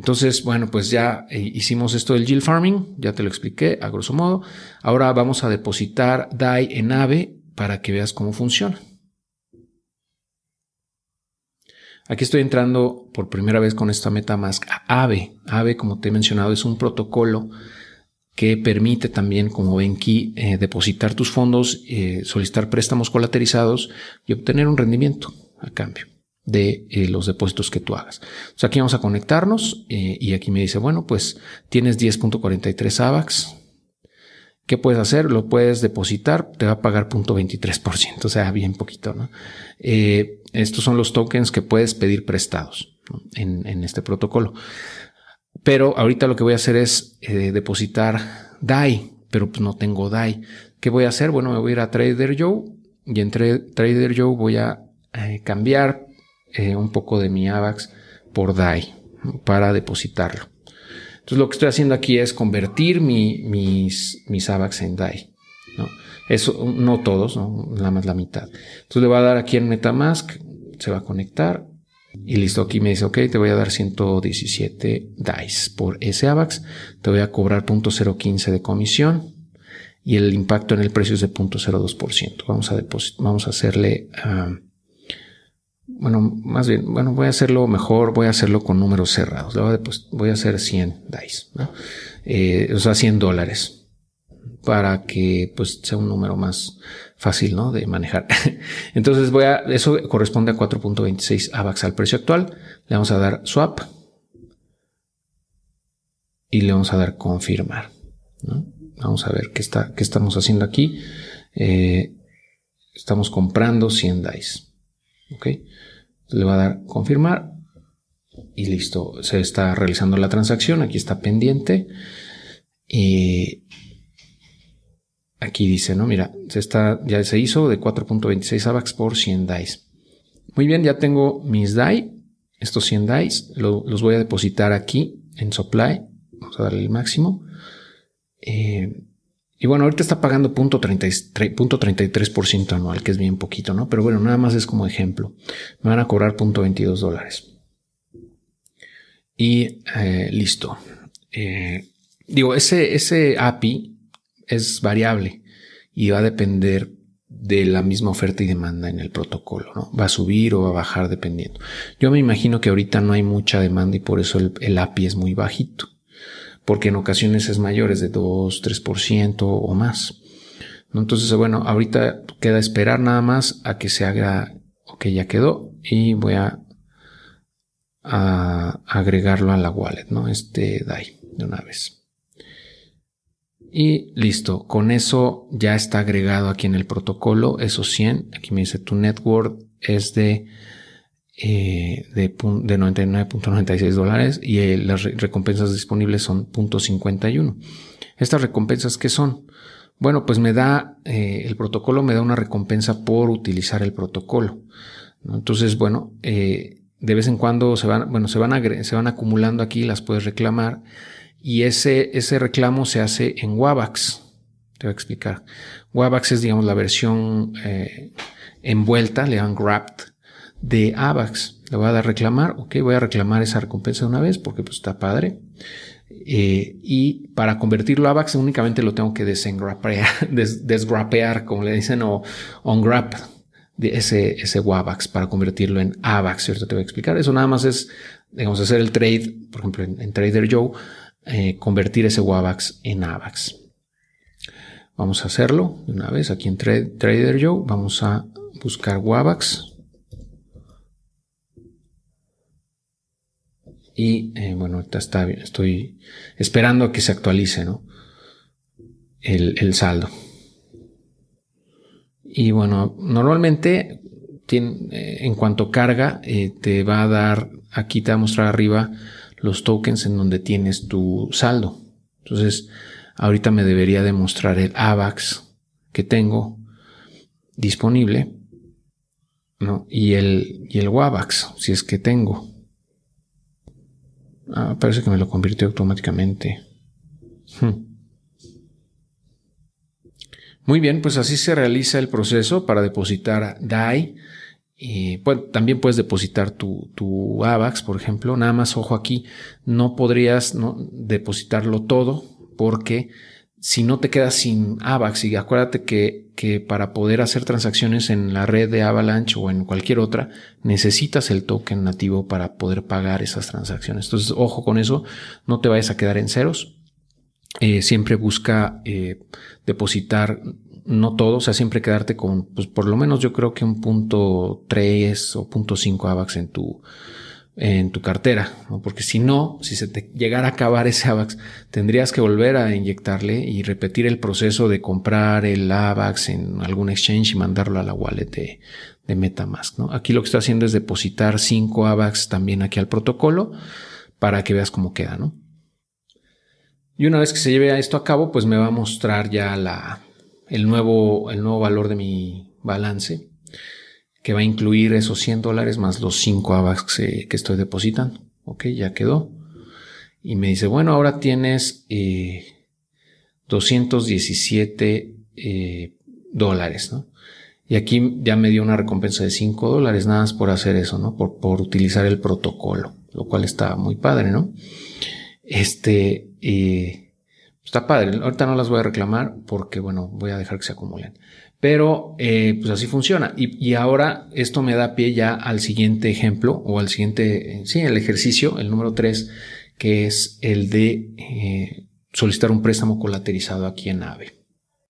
Entonces, bueno, pues ya eh, hicimos esto del yield farming, ya te lo expliqué a grosso modo. Ahora vamos a depositar DAI en AVE para que veas cómo funciona. Aquí estoy entrando por primera vez con esta MetaMask a AVE. Como te he mencionado, es un protocolo que permite también, como ven aquí, eh, depositar tus fondos, eh, solicitar préstamos colaterizados y obtener un rendimiento a cambio de eh, los depósitos que tú hagas. Aquí vamos a conectarnos eh, y aquí me dice, bueno, pues tienes 10.43 AVAX. ¿Qué puedes hacer? Lo puedes depositar, te va a pagar 0.23%, o sea, bien poquito, ¿no? Eh, estos son los tokens que puedes pedir prestados en, en, este protocolo. Pero ahorita lo que voy a hacer es depositar DAI, pero pues no tengo DAI. ¿Qué voy a hacer? Bueno, me voy a ir a Trader Joe y en Trader Joe voy a cambiar eh, un poco de mi AVAX por DAI para depositarlo. Entonces lo que estoy haciendo aquí es convertir mis, mis AVAX en DAI. ¿no? Eso, no todos, ¿no? nada más la mitad. Entonces le voy a dar aquí en Metamask, se va a conectar y listo. Aquí me dice, ok, te voy a dar 117 DAIs por ese AVAX. Te voy a cobrar 0.015 de comisión y el impacto en el precio es de 0.02%. Vamos a, vamos a hacerle... Uh, bueno, más bien, bueno, voy a hacerlo mejor, voy a hacerlo con números cerrados. Pues, voy a hacer 100 DICE, ¿no? eh, o sea, 100 dólares para que pues sea un número más fácil, ¿no? De manejar. Entonces voy a, eso corresponde a 4.26 AVAX al precio actual. Le vamos a dar swap y le vamos a dar confirmar. Vamos a ver qué está, qué estamos haciendo aquí. Eh, estamos comprando 100 DICE. ¿Ok? Le va a dar confirmar y listo. Se está realizando la transacción. Aquí está pendiente. Y aquí dice, no, mira, se está, ya se hizo de 4.26 AVAX por 100 DAIs. Muy bien, ya tengo mis DAI. Estos 100 DAIs los voy a depositar aquí en supply. Vamos a darle el máximo. Eh, y bueno, ahorita está pagando punto 33% anual, que es bien poquito, ¿no? Pero bueno, nada más es como ejemplo. Me van a cobrar punto 22 dólares. Y eh, listo. Eh, digo, ese, ese API es variable y va a depender de la misma oferta y demanda en el protocolo, ¿no? Va a subir o va a bajar dependiendo. Yo me imagino que ahorita no hay mucha demanda y por eso el, el API es muy bajito porque en ocasiones es mayor, es de 2, 3% o más. Entonces, bueno, ahorita queda esperar nada más a que se haga, ok, ya quedó y voy a, agregarlo a la wallet, ¿no? Este DAI de una vez. Y listo, con eso ya está agregado aquí en el protocolo, esos 100, aquí me dice tu network es de eh, de, de 99.96 dólares y eh, las recompensas disponibles son .51. Estas recompensas, ¿qué son? Bueno, pues me da, eh, el protocolo me da una recompensa por utilizar el protocolo. Entonces, bueno, de vez en cuando se van, bueno, se van, se van acumulando aquí, las puedes reclamar y ese, ese reclamo se hace en Wabax. Te voy a explicar. Wabax es, digamos, la versión envuelta, le llaman wrapped de AVAX. Le voy a dar reclamar, ok, voy a reclamar esa recompensa de una vez porque pues está padre. Eh, y para convertirlo a AVAX únicamente lo tengo que desengrapear, desgrapear, como le dicen, o unwrap de ese, ese WAVAX para convertirlo en AVAX, ¿cierto? Te voy a explicar. Eso nada más es, digamos, hacer el trade, por ejemplo, en, Trader Joe, eh, convertir ese WAVAX en AVAX. Vamos a hacerlo de una vez aquí en Trader Joe. Vamos a buscar WAVAX. Y eh, bueno, está estoy esperando a que se actualice ¿no? el, saldo. Y bueno, normalmente eh, en cuanto carga, eh, te va a dar, aquí te va a mostrar arriba los tokens en donde tienes tu saldo. Entonces, ahorita me debería demostrar el AVAX que tengo disponible, ¿no? Y el, y el WAVAX, si es que tengo. Ah, parece que me lo convirtió automáticamente. Hmm. Muy bien, pues así se realiza el proceso para depositar DAI pues, también puedes depositar tu, tu AVAX, por ejemplo. Nada más, ojo aquí, no podrías depositarlo todo porque si no te quedas sin AVAX, y acuérdate que, que, para poder hacer transacciones en la red de Avalanche o en cualquier otra, necesitas el token nativo para poder pagar esas transacciones. Entonces, ojo con eso, no te vayas a quedar en ceros. Eh, siempre busca eh, depositar no todo, o sea, siempre quedarte con, pues por lo menos yo creo que un punto 3 o punto 5 AVAX en tu, en tu cartera, porque si no, si se te llegara a acabar ese AVAX, tendrías que volver a inyectarle y repetir el proceso de comprar el AVAX en algún exchange y mandarlo a la wallet de, Metamask. ¿no? Aquí lo que estoy haciendo es depositar 5 AVAX también aquí al protocolo para que veas cómo queda. ¿no? Y una vez que se lleve esto a cabo, pues me va a mostrar ya la, el nuevo, el nuevo valor de mi balance, que va a incluir esos 100 dólares más los 5 AVAX que, estoy depositando. Ok, ya quedó. Y me dice, bueno, ahora tienes 217 eh, eh, dólares, ¿no? Y aquí ya me dio una recompensa de 5 dólares nada más por hacer eso, ¿no? Por, por utilizar el protocolo, lo cual está muy padre, ¿no? Este, eh, Está padre. Ahorita no las voy a reclamar porque, bueno, voy a dejar que se acumulen. Pero, eh, pues así funciona. Y, ahora esto me da pie ya al siguiente ejemplo o al siguiente, sí, el ejercicio, el número tres, que es el de eh, solicitar un préstamo colaterizado aquí en AVE.